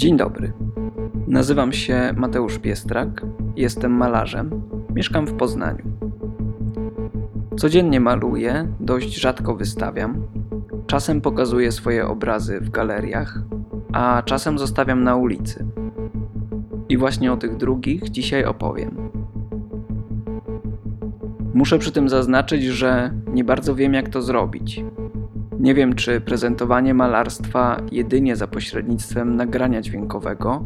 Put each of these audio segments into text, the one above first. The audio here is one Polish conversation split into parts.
Dzień dobry. Nazywam się Mateusz Piestrak, jestem malarzem, mieszkam w Poznaniu. Codziennie maluję, dość rzadko wystawiam. Czasem pokazuję swoje obrazy w galeriach, a czasem zostawiam na ulicy. I właśnie o tych drugich dzisiaj opowiem. Muszę przy tym zaznaczyć, że nie bardzo wiem, jak to zrobić. Nie wiem, czy prezentowanie malarstwa jedynie za pośrednictwem nagrania dźwiękowego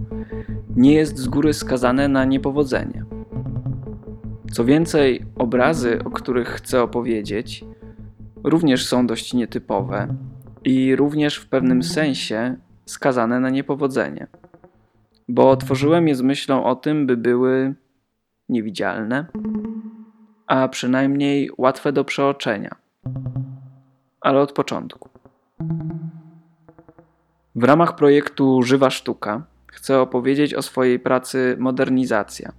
nie jest z góry skazane na niepowodzenie. Co więcej, obrazy, o których chcę opowiedzieć, również są dość nietypowe i również w pewnym sensie skazane na niepowodzenie, bo tworzyłem je z myślą o tym, by były niewidzialne, a przynajmniej łatwe do przeoczenia ale od początku. W ramach projektu Żywa Sztuka chcę opowiedzieć o swojej pracy Modernizacja,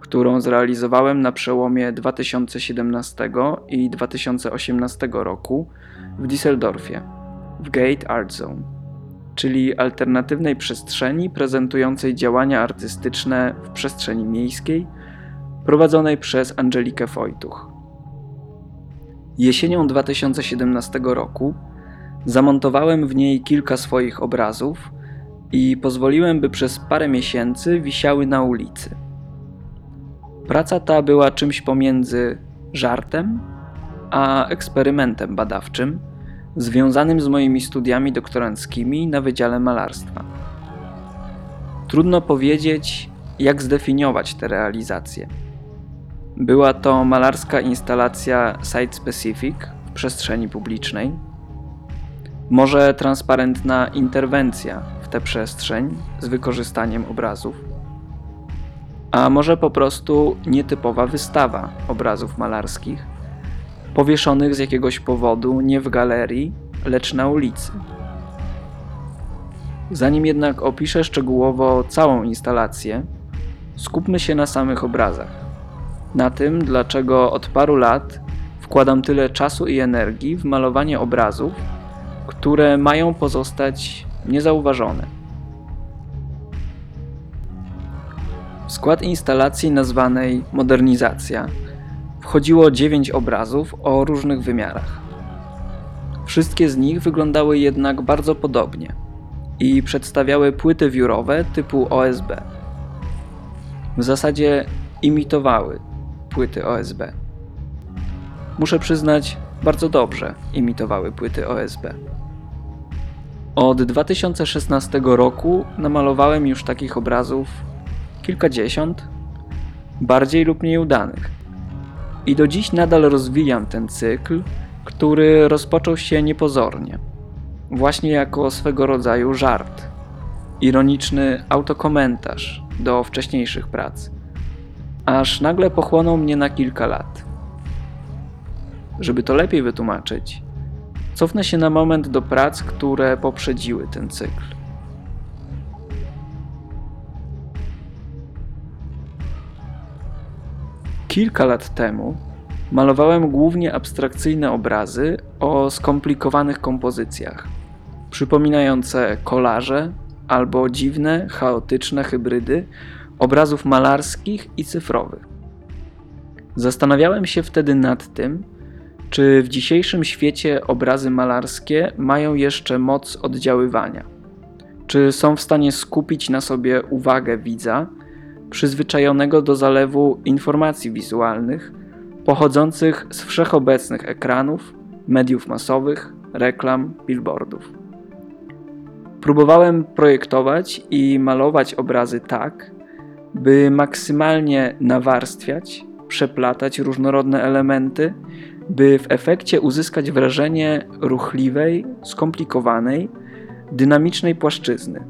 którą zrealizowałem na przełomie 2017 i 2018 roku w Düsseldorfie, w Gate Art Zone, czyli alternatywnej przestrzeni prezentującej działania artystyczne w przestrzeni miejskiej prowadzonej przez Angelikę Wojtuch. Jesienią 2017 roku zamontowałem w niej kilka swoich obrazów i pozwoliłem, by przez parę miesięcy wisiały na ulicy. Praca ta była czymś pomiędzy żartem a eksperymentem badawczym związanym z moimi studiami doktoranckimi na Wydziale Malarstwa. Trudno powiedzieć, jak zdefiniować te realizacje. Była to malarska instalacja site-specific w przestrzeni publicznej. Może transparentna interwencja w tę przestrzeń z wykorzystaniem obrazów. A może po prostu nietypowa wystawa obrazów malarskich, powieszonych z jakiegoś powodu nie w galerii, lecz na ulicy. Zanim jednak opiszę szczegółowo całą instalację, skupmy się na samych obrazach na tym, dlaczego od paru lat wkładam tyle czasu i energii w malowanie obrazów, które mają pozostać niezauważone. W skład instalacji nazwanej Modernizacja wchodziło dziewięć obrazów o różnych wymiarach. Wszystkie z nich wyglądały jednak bardzo podobnie i przedstawiały płyty wiórowe typu OSB. W zasadzie imitowały płyty OSB. Muszę przyznać, bardzo dobrze imitowały płyty OSB. Od 2016 roku namalowałem już takich obrazów kilkadziesiąt, bardziej lub mniej udanych. I do dziś nadal rozwijam ten cykl, który rozpoczął się niepozornie, właśnie jako swego rodzaju żart, ironiczny autokomentarz do wcześniejszych prac aż nagle pochłonął mnie na kilka lat. Żeby to lepiej wytłumaczyć, cofnę się na moment do prac, które poprzedziły ten cykl. Kilka lat temu malowałem głównie abstrakcyjne obrazy o skomplikowanych kompozycjach, przypominające kolaże albo dziwne, chaotyczne hybrydy obrazów malarskich i cyfrowych. Zastanawiałem się wtedy nad tym, czy w dzisiejszym świecie obrazy malarskie mają jeszcze moc oddziaływania. Czy są w stanie skupić na sobie uwagę widza, przyzwyczajonego do zalewu informacji wizualnych, pochodzących z wszechobecnych ekranów, mediów masowych, reklam, billboardów. Próbowałem projektować i malować obrazy tak, by maksymalnie nawarstwiać, przeplatać różnorodne elementy, by w efekcie uzyskać wrażenie ruchliwej, skomplikowanej, dynamicznej płaszczyzny,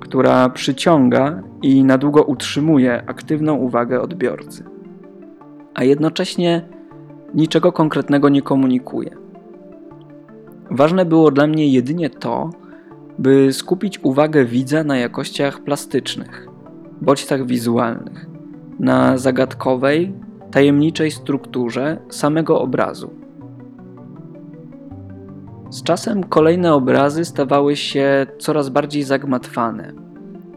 która przyciąga i na długo utrzymuje aktywną uwagę odbiorcy, a jednocześnie niczego konkretnego nie komunikuje. Ważne było dla mnie jedynie to, by skupić uwagę widza na jakościach plastycznych, bodźcach wizualnych, na zagadkowej, tajemniczej strukturze samego obrazu. Z czasem kolejne obrazy stawały się coraz bardziej zagmatwane,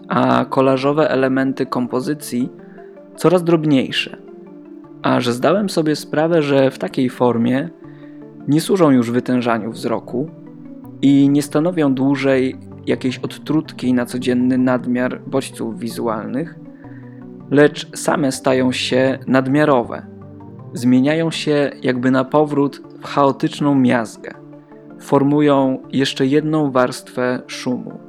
a kolażowe elementy kompozycji coraz drobniejsze. A że zdałem sobie sprawę, że w takiej formie nie służą już wytężaniu wzroku i nie stanowią dłużej jakiejś odtrutki na codzienny nadmiar bodźców wizualnych, lecz same stają się nadmiarowe. Zmieniają się jakby na powrót w chaotyczną miazgę. Formują jeszcze jedną warstwę szumu.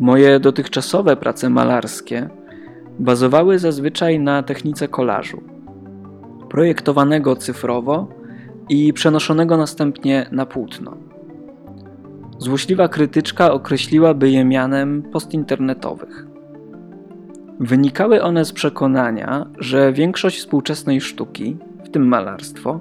Moje dotychczasowe prace malarskie bazowały zazwyczaj na technice kolażu, projektowanego cyfrowo i przenoszonego następnie na płótno. Złośliwa krytyczka określiłaby je mianem postinternetowych. Wynikały one z przekonania, że większość współczesnej sztuki, w tym malarstwo,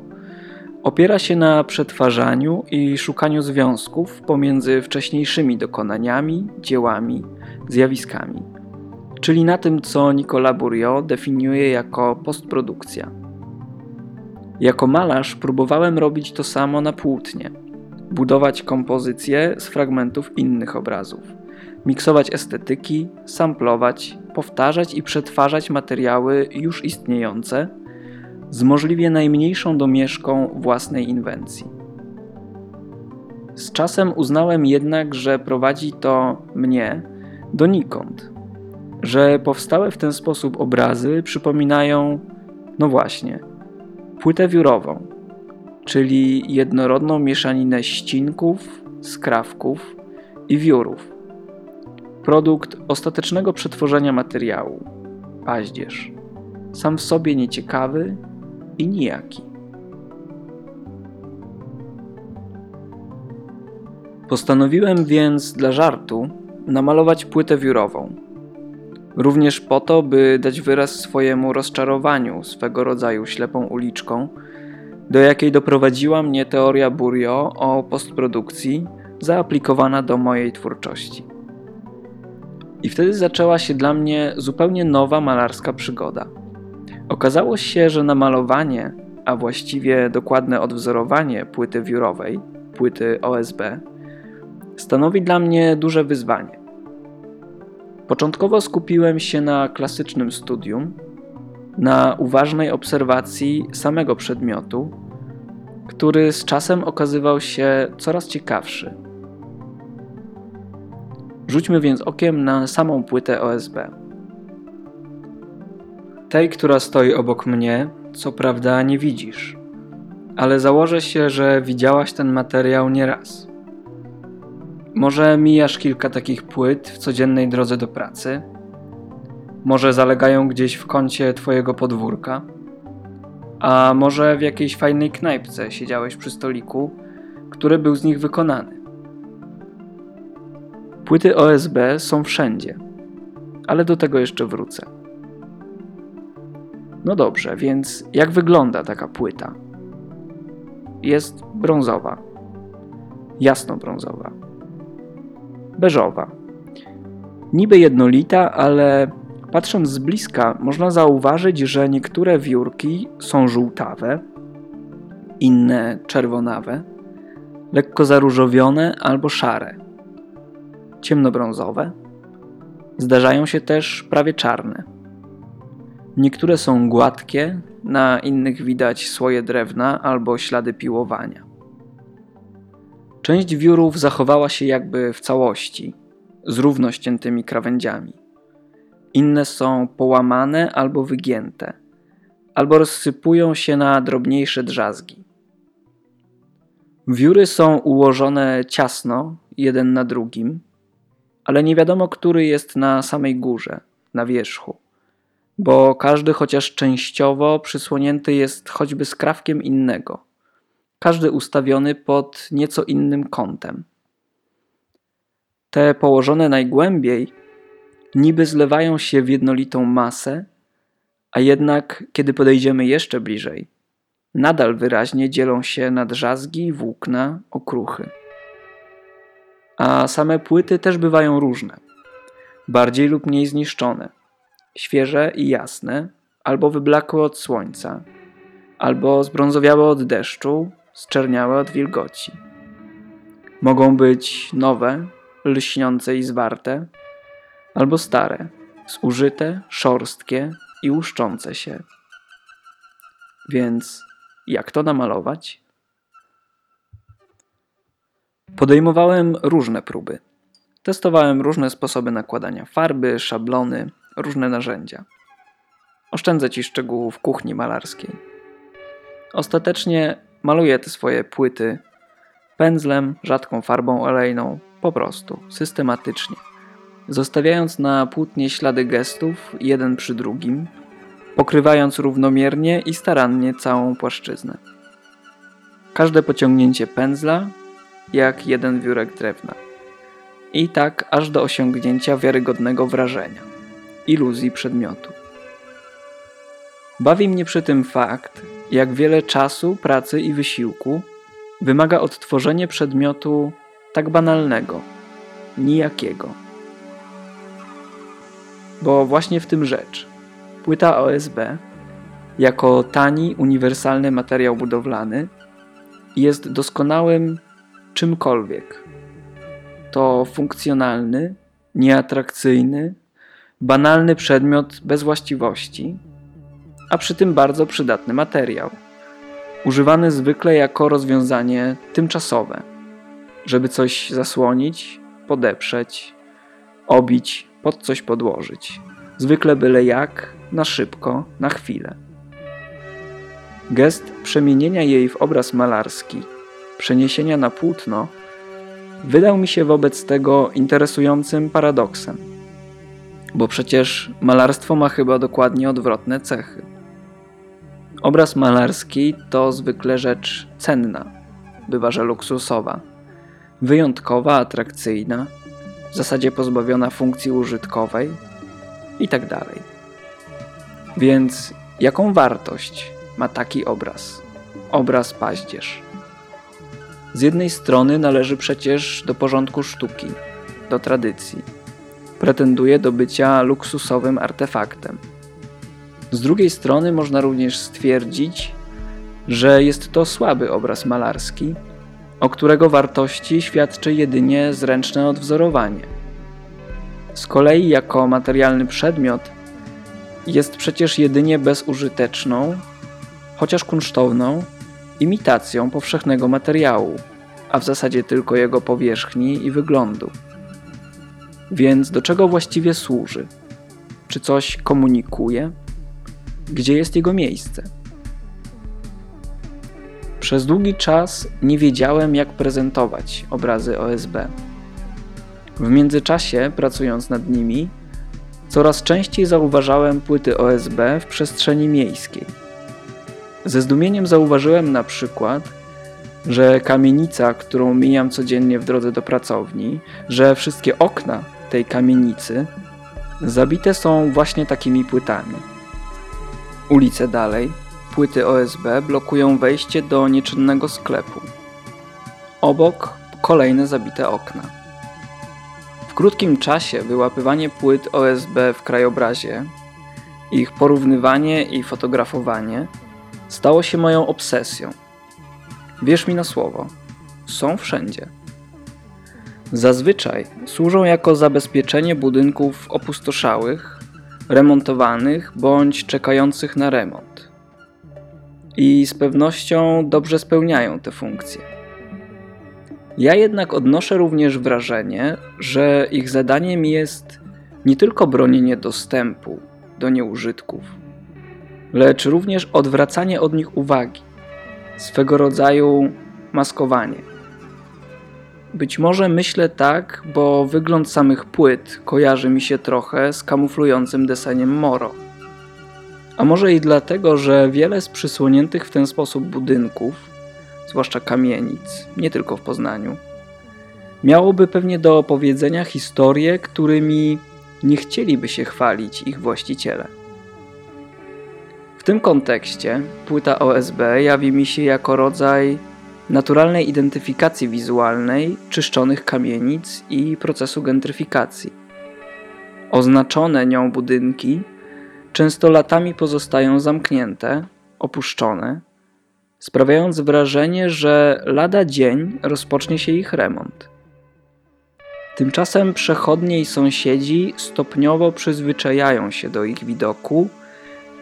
opiera się na przetwarzaniu i szukaniu związków pomiędzy wcześniejszymi dokonaniami, dziełami, zjawiskami, czyli na tym, co Nicolas Bourriot definiuje jako postprodukcja. Jako malarz próbowałem robić to samo na płótnie, budować kompozycje z fragmentów innych obrazów, miksować estetyki, samplować, powtarzać i przetwarzać materiały już istniejące z możliwie najmniejszą domieszką własnej inwencji. Z czasem uznałem jednak, że prowadzi to mnie donikąd, że powstałe w ten sposób obrazy przypominają, no właśnie, płytę wiórową, czyli jednorodną mieszaninę ścinków, skrawków i wiórów. Produkt ostatecznego przetworzenia materiału, paździerz, sam w sobie nieciekawy i nijaki. Postanowiłem więc dla żartu namalować płytę wiórową. Również po to, by dać wyraz swojemu rozczarowaniu swego rodzaju ślepą uliczką, do jakiej doprowadziła mnie teoria Burio o postprodukcji zaaplikowana do mojej twórczości. I wtedy zaczęła się dla mnie zupełnie nowa malarska przygoda. Okazało się, że namalowanie, a właściwie dokładne odwzorowanie płyty wiórowej, płyty OSB, stanowi dla mnie duże wyzwanie. Początkowo skupiłem się na klasycznym studium, na uważnej obserwacji samego przedmiotu, który z czasem okazywał się coraz ciekawszy. Rzućmy więc okiem na samą płytę OSB. Tej, która stoi obok mnie, co prawda nie widzisz, ale założę się, że widziałaś ten materiał nieraz. Może mijasz kilka takich płyt w codziennej drodze do pracy? Może zalegają gdzieś w kącie twojego podwórka? A może w jakiejś fajnej knajpce siedziałeś przy stoliku, który był z nich wykonany? Płyty OSB są wszędzie, ale do tego jeszcze wrócę. No dobrze, więc jak wygląda taka płyta? Jest brązowa, jasno brązowa, beżowa. Niby jednolita, ale patrząc z bliska można zauważyć, że niektóre wiórki są żółtawe, inne czerwonawe, lekko zaróżowione albo szare, ciemnobrązowe. Zdarzają się też prawie czarne. Niektóre są gładkie, na innych widać słoje drewna albo ślady piłowania. Część wiórów zachowała się jakby w całości, z równo ściętymi krawędziami. Inne są połamane albo wygięte, albo rozsypują się na drobniejsze drzazgi. Wióry są ułożone ciasno, jeden na drugim, ale nie wiadomo, który jest na samej górze, na wierzchu bo każdy chociaż częściowo przysłonięty jest choćby skrawkiem innego, każdy ustawiony pod nieco innym kątem. Te położone najgłębiej niby zlewają się w jednolitą masę, a jednak, kiedy podejdziemy jeszcze bliżej, nadal wyraźnie dzielą się na drzazgi, włókna, okruchy. A same płyty też bywają różne, bardziej lub mniej zniszczone świeże i jasne, albo wyblakłe od słońca, albo zbrązowiałe od deszczu, zczerniałe od wilgoci. Mogą być nowe, lśniące i zwarte, albo stare, zużyte, szorstkie i łuszczące się. Więc jak to namalować? Podejmowałem różne próby. Testowałem różne sposoby nakładania farby, szablony, różne narzędzia. Oszczędzę ci szczegółów kuchni malarskiej. Ostatecznie maluję te swoje płyty pędzlem, rzadką farbą olejną, po prostu, systematycznie, zostawiając na płótnie ślady gestów jeden przy drugim, pokrywając równomiernie i starannie całą płaszczyznę. Każde pociągnięcie pędzla jak jeden wiórek drewna. I tak aż do osiągnięcia wiarygodnego wrażenia, iluzji przedmiotu. Bawi mnie przy tym fakt, jak wiele czasu, pracy i wysiłku wymaga odtworzenie przedmiotu tak banalnego, nijakiego. Bo właśnie w tym rzecz. Płyta OSB, jako tani, uniwersalny materiał budowlany, jest doskonałym czymkolwiek. To funkcjonalny, nieatrakcyjny, banalny przedmiot bez właściwości, a przy tym bardzo przydatny materiał. Używany zwykle jako rozwiązanie tymczasowe, żeby coś zasłonić, podeprzeć, obić, pod coś podłożyć. Zwykle byle jak, na szybko, na chwilę. Gest przemienienia jej w obraz malarski, przeniesienia na płótno, wydał mi się wobec tego interesującym paradoksem. Bo przecież malarstwo ma chyba dokładnie odwrotne cechy. Obraz malarski to zwykle rzecz cenna, bywa że luksusowa, wyjątkowa, atrakcyjna, w zasadzie pozbawiona funkcji użytkowej itd. Tak Więc jaką wartość ma taki obraz? Obraz paździerz. Z jednej strony należy przecież do porządku sztuki, do tradycji. Pretenduje do bycia luksusowym artefaktem z drugiej strony można również stwierdzić, że jest to słaby obraz malarski, o którego wartości świadczy jedynie zręczne odwzorowanie. Z kolei jako materialny przedmiot jest przecież jedynie bezużyteczną, chociaż kunsztowną, imitacją powszechnego materiału, a w zasadzie tylko jego powierzchni i wyglądu. Więc do czego właściwie służy? Czy coś komunikuje? gdzie jest jego miejsce. Przez długi czas nie wiedziałem, jak prezentować obrazy OSB. W międzyczasie, pracując nad nimi, coraz częściej zauważałem płyty OSB w przestrzeni miejskiej. Ze zdumieniem zauważyłem na przykład, że kamienica, którą mijam codziennie w drodze do pracowni, że wszystkie okna tej kamienicy zabite są właśnie takimi płytami. Ulice dalej, płyty OSB blokują wejście do nieczynnego sklepu. Obok kolejne zabite okna. W krótkim czasie wyłapywanie płyt OSB w krajobrazie, ich porównywanie i fotografowanie stało się moją obsesją. Wierz mi na słowo, są wszędzie. Zazwyczaj służą jako zabezpieczenie budynków opustoszałych remontowanych bądź czekających na remont. I z pewnością dobrze spełniają te funkcje. Ja jednak odnoszę również wrażenie, że ich zadaniem jest nie tylko bronienie dostępu do nieużytków, lecz również odwracanie od nich uwagi, swego rodzaju maskowanie. Być może myślę tak, bo wygląd samych płyt kojarzy mi się trochę z kamuflującym deseniem Moro. A może i dlatego, że wiele z przysłoniętych w ten sposób budynków, zwłaszcza kamienic, nie tylko w Poznaniu, miałoby pewnie do opowiedzenia historie, którymi nie chcieliby się chwalić ich właściciele. W tym kontekście płyta OSB jawi mi się jako rodzaj naturalnej identyfikacji wizualnej czyszczonych kamienic i procesu gentryfikacji. Oznaczone nią budynki często latami pozostają zamknięte, opuszczone, sprawiając wrażenie, że lada dzień rozpocznie się ich remont. Tymczasem przechodnie i sąsiedzi stopniowo przyzwyczajają się do ich widoku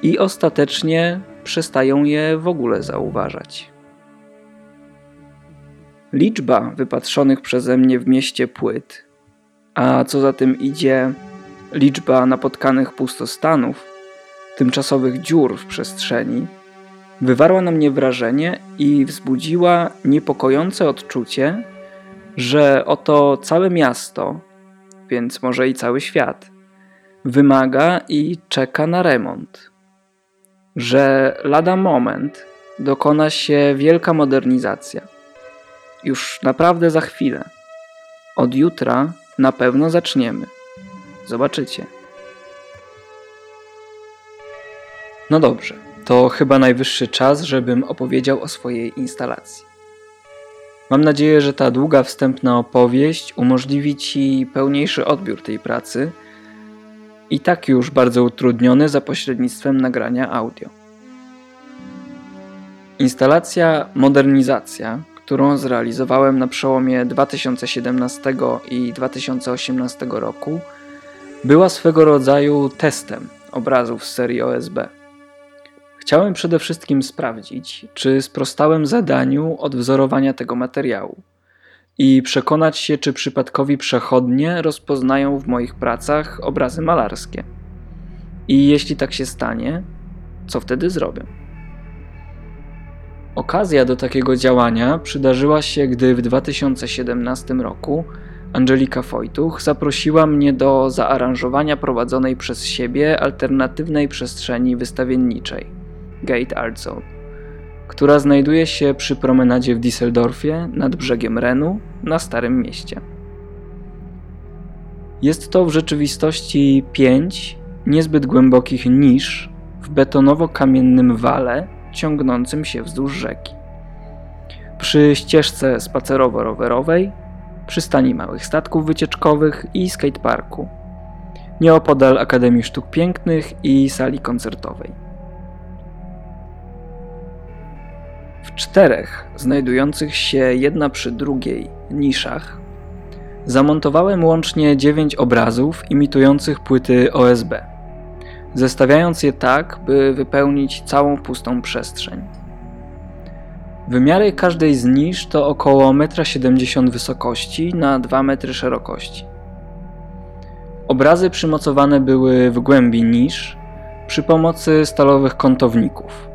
i ostatecznie przestają je w ogóle zauważać. Liczba wypatrzonych przeze mnie w mieście płyt, a co za tym idzie, liczba napotkanych pustostanów, tymczasowych dziur w przestrzeni, wywarła na mnie wrażenie i wzbudziła niepokojące odczucie, że oto całe miasto, więc może i cały świat, wymaga i czeka na remont. Że lada moment dokona się wielka modernizacja. Już naprawdę za chwilę. Od jutra na pewno zaczniemy. Zobaczycie. No dobrze, to chyba najwyższy czas, żebym opowiedział o swojej instalacji. Mam nadzieję, że ta długa wstępna opowieść umożliwi Ci pełniejszy odbiór tej pracy i tak już bardzo utrudniony za pośrednictwem nagrania audio. Instalacja Modernizacja, którą zrealizowałem na przełomie 2017 i 2018 roku, była swego rodzaju testem obrazów z serii OSB. Chciałem przede wszystkim sprawdzić, czy sprostałem zadaniu odwzorowania tego materiału i przekonać się, czy przypadkowi przechodnie rozpoznają w moich pracach obrazy malarskie. I jeśli tak się stanie, co wtedy zrobię? Okazja do takiego działania przydarzyła się, gdy w 2017 roku Angelika Wojtuch zaprosiła mnie do zaaranżowania prowadzonej przez siebie alternatywnej przestrzeni wystawienniczej Gate Art Zone, która znajduje się przy promenadzie w Düsseldorfie nad brzegiem Renu na Starym Mieście. Jest to w rzeczywistości pięć niezbyt głębokich nisz w betonowo-kamiennym wale ciągnącym się wzdłuż rzeki. Przy ścieżce spacerowo-rowerowej, przystani małych statków wycieczkowych i skateparku, nieopodal Akademii Sztuk Pięknych i sali koncertowej. W czterech znajdujących się jedna przy drugiej niszach zamontowałem łącznie dziewięć obrazów imitujących płyty OSB, zestawiając je tak, by wypełnić całą pustą przestrzeń. Wymiary każdej z nisz to około 1,70 m wysokości na 2 m szerokości. Obrazy przymocowane były w głębi nisz przy pomocy stalowych kątowników.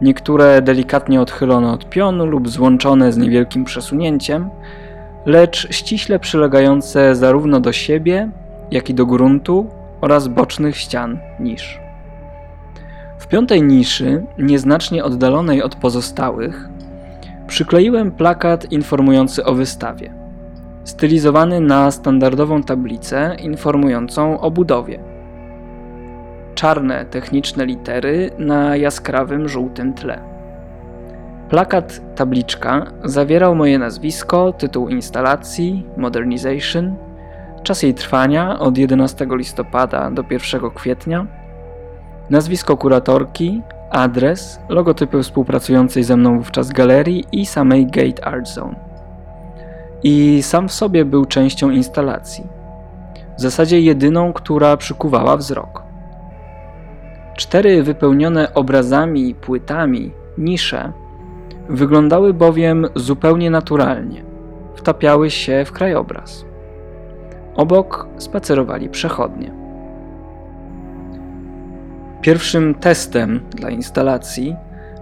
Niektóre delikatnie odchylone od pionu lub złączone z niewielkim przesunięciem, lecz ściśle przylegające zarówno do siebie, jak i do gruntu oraz bocznych ścian nisz. W piątej niszy, nieznacznie oddalonej od pozostałych, przykleiłem plakat informujący o wystawie, stylizowany na standardową tablicę informującą o budowie. Czarne techniczne litery na jaskrawym żółtym tle. Plakat tabliczka zawierał moje nazwisko, tytuł instalacji, modernization, czas jej trwania od 11 listopada do 1 kwietnia, nazwisko kuratorki, adres, logotypy współpracującej ze mną wówczas galerii i samej Gate Art Zone. I sam w sobie był częścią instalacji. W zasadzie jedyną, która przykuwała wzrok. Cztery wypełnione obrazami płytami nisze wyglądały bowiem zupełnie naturalnie. Wtapiały się w krajobraz. Obok spacerowali przechodnie. Pierwszym testem dla instalacji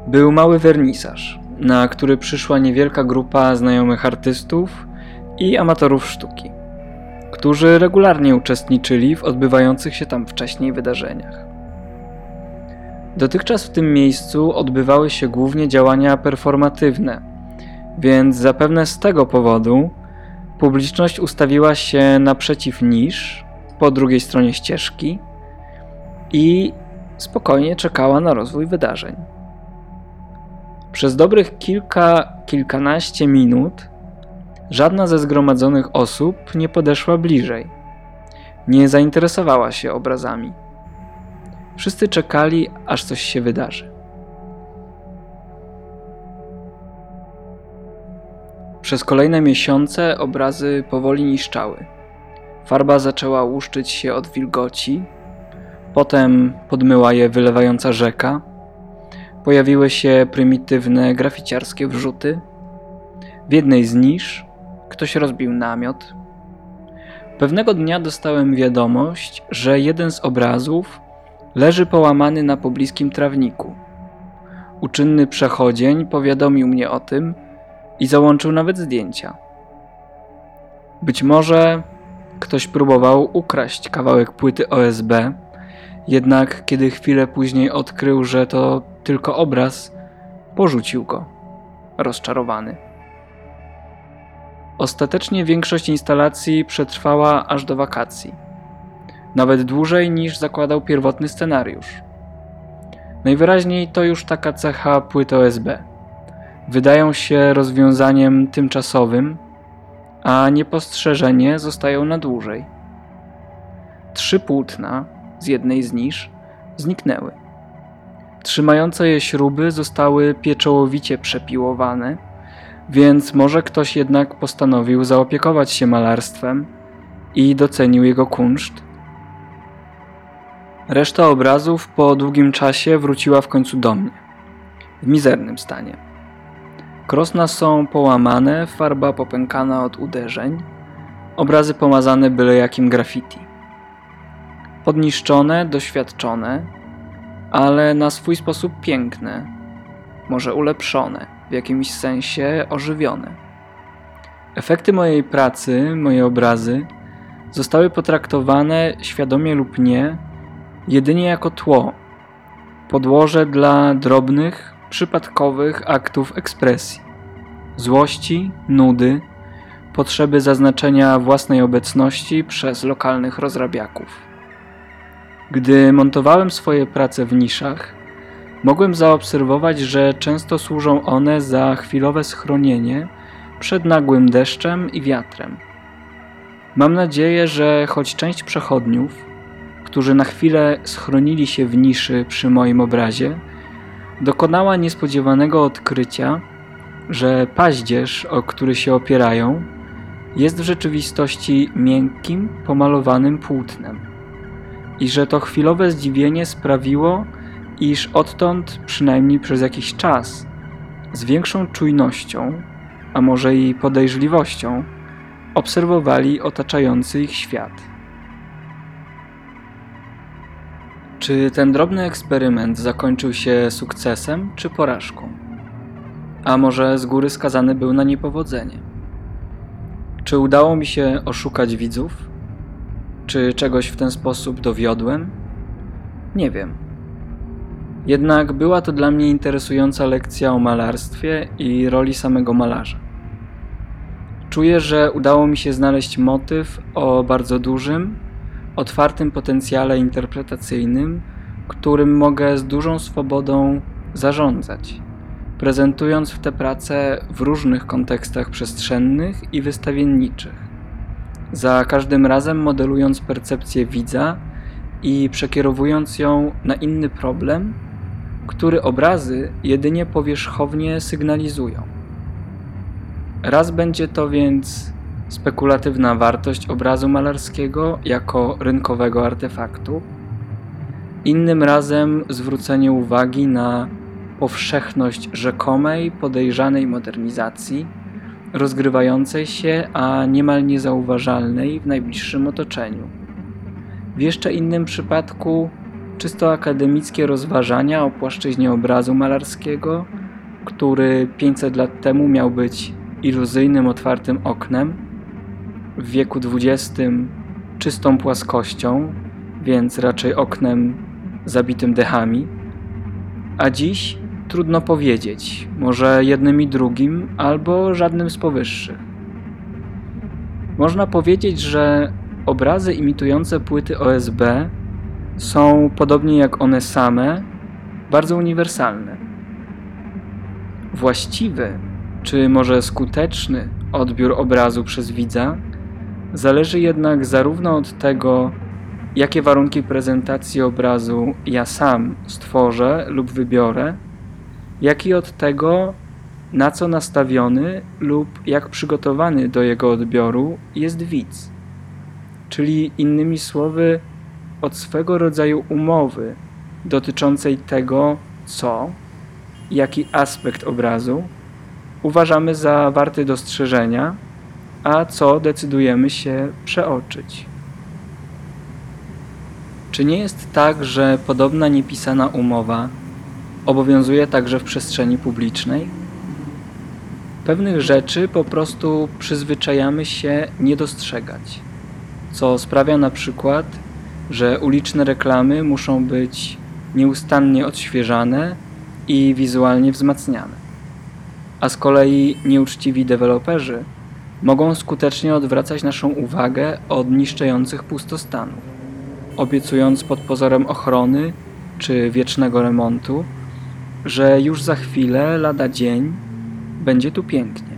był mały wernisaż, na który przyszła niewielka grupa znajomych artystów i amatorów sztuki, którzy regularnie uczestniczyli w odbywających się tam wcześniej wydarzeniach. Dotychczas w tym miejscu odbywały się głównie działania performatywne, więc zapewne z tego powodu publiczność ustawiła się naprzeciw nisz po drugiej stronie ścieżki i spokojnie czekała na rozwój wydarzeń. Przez dobrych kilka, kilkanaście minut żadna ze zgromadzonych osób nie podeszła bliżej. Nie zainteresowała się obrazami. Wszyscy czekali, aż coś się wydarzy. Przez kolejne miesiące obrazy powoli niszczały. Farba zaczęła łuszczyć się od wilgoci, potem podmyła je wylewająca rzeka. Pojawiły się prymitywne graficiarskie wrzuty. W jednej z nisz ktoś rozbił namiot. Pewnego dnia dostałem wiadomość, że jeden z obrazów leży połamany na pobliskim trawniku. Uczynny przechodzień powiadomił mnie o tym i załączył nawet zdjęcia. Być może ktoś próbował ukraść kawałek płyty OSB, jednak kiedy chwilę później odkrył, że to tylko obraz, porzucił go, rozczarowany. Ostatecznie większość instalacji przetrwała aż do wakacji, nawet dłużej niż zakładał pierwotny scenariusz. Najwyraźniej to już taka cecha płyt OSB. Wydają się rozwiązaniem tymczasowym, a niepostrzeżenie zostają na dłużej. Trzy płótna z jednej z nisz zniknęły. Trzymające je śruby zostały pieczołowicie przepiłowane, więc może ktoś jednak postanowił zaopiekować się malarstwem i docenił jego kunszt. Reszta obrazów po długim czasie wróciła w końcu do mnie, w mizernym stanie. Krosna są połamane, farba popękana od uderzeń, obrazy pomazane byle jakim graffiti. Podniszczone, doświadczone, ale na swój sposób piękne, może ulepszone, w jakimś sensie ożywione. Efekty mojej pracy, moje obrazy, zostały potraktowane, świadomie lub nie, jedynie jako tło, podłoże dla drobnych, przypadkowych aktów ekspresji, złości, nudy, potrzeby zaznaczenia własnej obecności przez lokalnych rozrabiaków. Gdy montowałem swoje prace w niszach, mogłem zaobserwować, że często służą one za chwilowe schronienie przed nagłym deszczem i wiatrem. Mam nadzieję, że choć część przechodniów, którzy na chwilę schronili się w niszy przy moim obrazie, dokonała niespodziewanego odkrycia, że paździerz, o który się opierają, jest w rzeczywistości miękkim, pomalowanym płótnem i że to chwilowe zdziwienie sprawiło, iż odtąd, przynajmniej przez jakiś czas, z większą czujnością, a może i podejrzliwością, obserwowali otaczający ich świat. Czy ten drobny eksperyment zakończył się sukcesem czy porażką? A może z góry skazany był na niepowodzenie? Czy udało mi się oszukać widzów? Czy czegoś w ten sposób dowiodłem? Nie wiem. Jednak była to dla mnie interesująca lekcja o malarstwie i roli samego malarza. Czuję, że udało mi się znaleźć motyw o bardzo dużym, otwartym potencjale interpretacyjnym, którym mogę z dużą swobodą zarządzać, prezentując w te prace w różnych kontekstach przestrzennych i wystawienniczych. Za każdym razem modelując percepcję widza i przekierowując ją na inny problem, który obrazy jedynie powierzchownie sygnalizują. Raz będzie to więc spekulatywna wartość obrazu malarskiego jako rynkowego artefaktu, innym razem zwrócenie uwagi na powszechność rzekomej, podejrzanej modernizacji, rozgrywającej się, a niemal niezauważalnej w najbliższym otoczeniu. W jeszcze innym przypadku czysto akademickie rozważania o płaszczyźnie obrazu malarskiego, który 500 lat temu miał być iluzyjnym, otwartym oknem, w wieku XX czystą płaskością, więc raczej oknem zabitym dechami, a dziś trudno powiedzieć, może jednym i drugim, albo żadnym z powyższych. Można powiedzieć, że obrazy imitujące płyty OSB są, podobnie jak one same, bardzo uniwersalne. Właściwy, czy może skuteczny odbiór obrazu przez widza zależy jednak zarówno od tego, jakie warunki prezentacji obrazu ja sam stworzę lub wybiorę, jak i od tego, na co nastawiony lub jak przygotowany do jego odbioru jest widz. Czyli innymi słowy, od swego rodzaju umowy dotyczącej tego, co, jaki aspekt obrazu uważamy za warty dostrzeżenia, a co decydujemy się przeoczyć. Czy nie jest tak, że podobna niepisana umowa obowiązuje także w przestrzeni publicznej? Pewnych rzeczy po prostu przyzwyczajamy się nie dostrzegać, co sprawia na przykład, że uliczne reklamy muszą być nieustannie odświeżane i wizualnie wzmacniane. A z kolei nieuczciwi deweloperzy mogą skutecznie odwracać naszą uwagę od niszczących pustostanów, obiecując pod pozorem ochrony czy wiecznego remontu, że już za chwilę, lada dzień, będzie tu pięknie.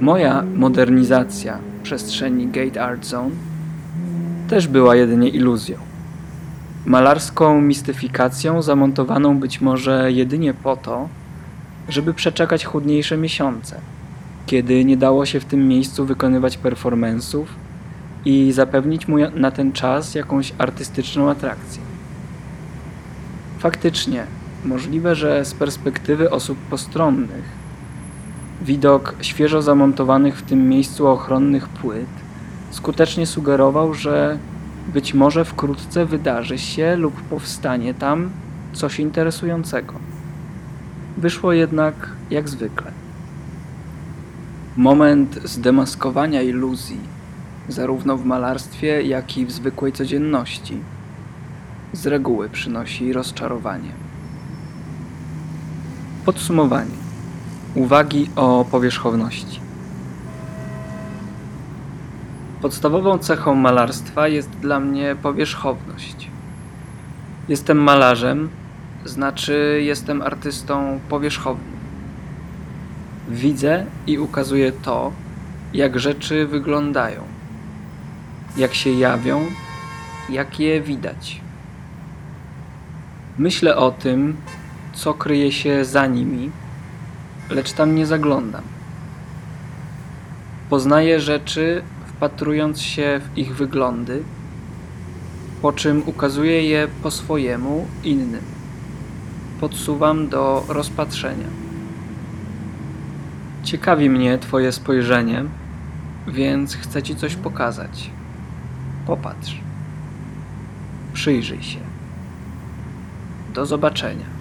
Moja modernizacja przestrzeni Gate Art Zone też była jedynie iluzją. Malarską mistyfikacją zamontowaną być może jedynie po to, żeby przeczekać chudniejsze miesiące, kiedy nie dało się w tym miejscu wykonywać performance'ów i zapewnić mu na ten czas jakąś artystyczną atrakcję. Faktycznie, możliwe, że z perspektywy osób postronnych widok świeżo zamontowanych w tym miejscu ochronnych płyt skutecznie sugerował, że być może wkrótce wydarzy się lub powstanie tam coś interesującego. Wyszło jednak jak zwykle. Moment zdemaskowania iluzji, zarówno w malarstwie, jak i w zwykłej codzienności, z reguły przynosi rozczarowanie. Podsumowanie. Uwagi o powierzchowności. Podstawową cechą malarstwa jest dla mnie powierzchowność. Jestem malarzem, znaczy jestem artystą powierzchownym. Widzę i ukazuję to, jak rzeczy wyglądają, jak się jawią, jak je widać. Myślę o tym, co kryje się za nimi, lecz tam nie zaglądam. Poznaję rzeczy, wpatrując się w ich wyglądy, po czym ukazuję je po swojemu innym. Podsuwam do rozpatrzenia. Ciekawi mnie Twoje spojrzenie, więc chcę Ci coś pokazać. Popatrz. Przyjrzyj się. Do zobaczenia.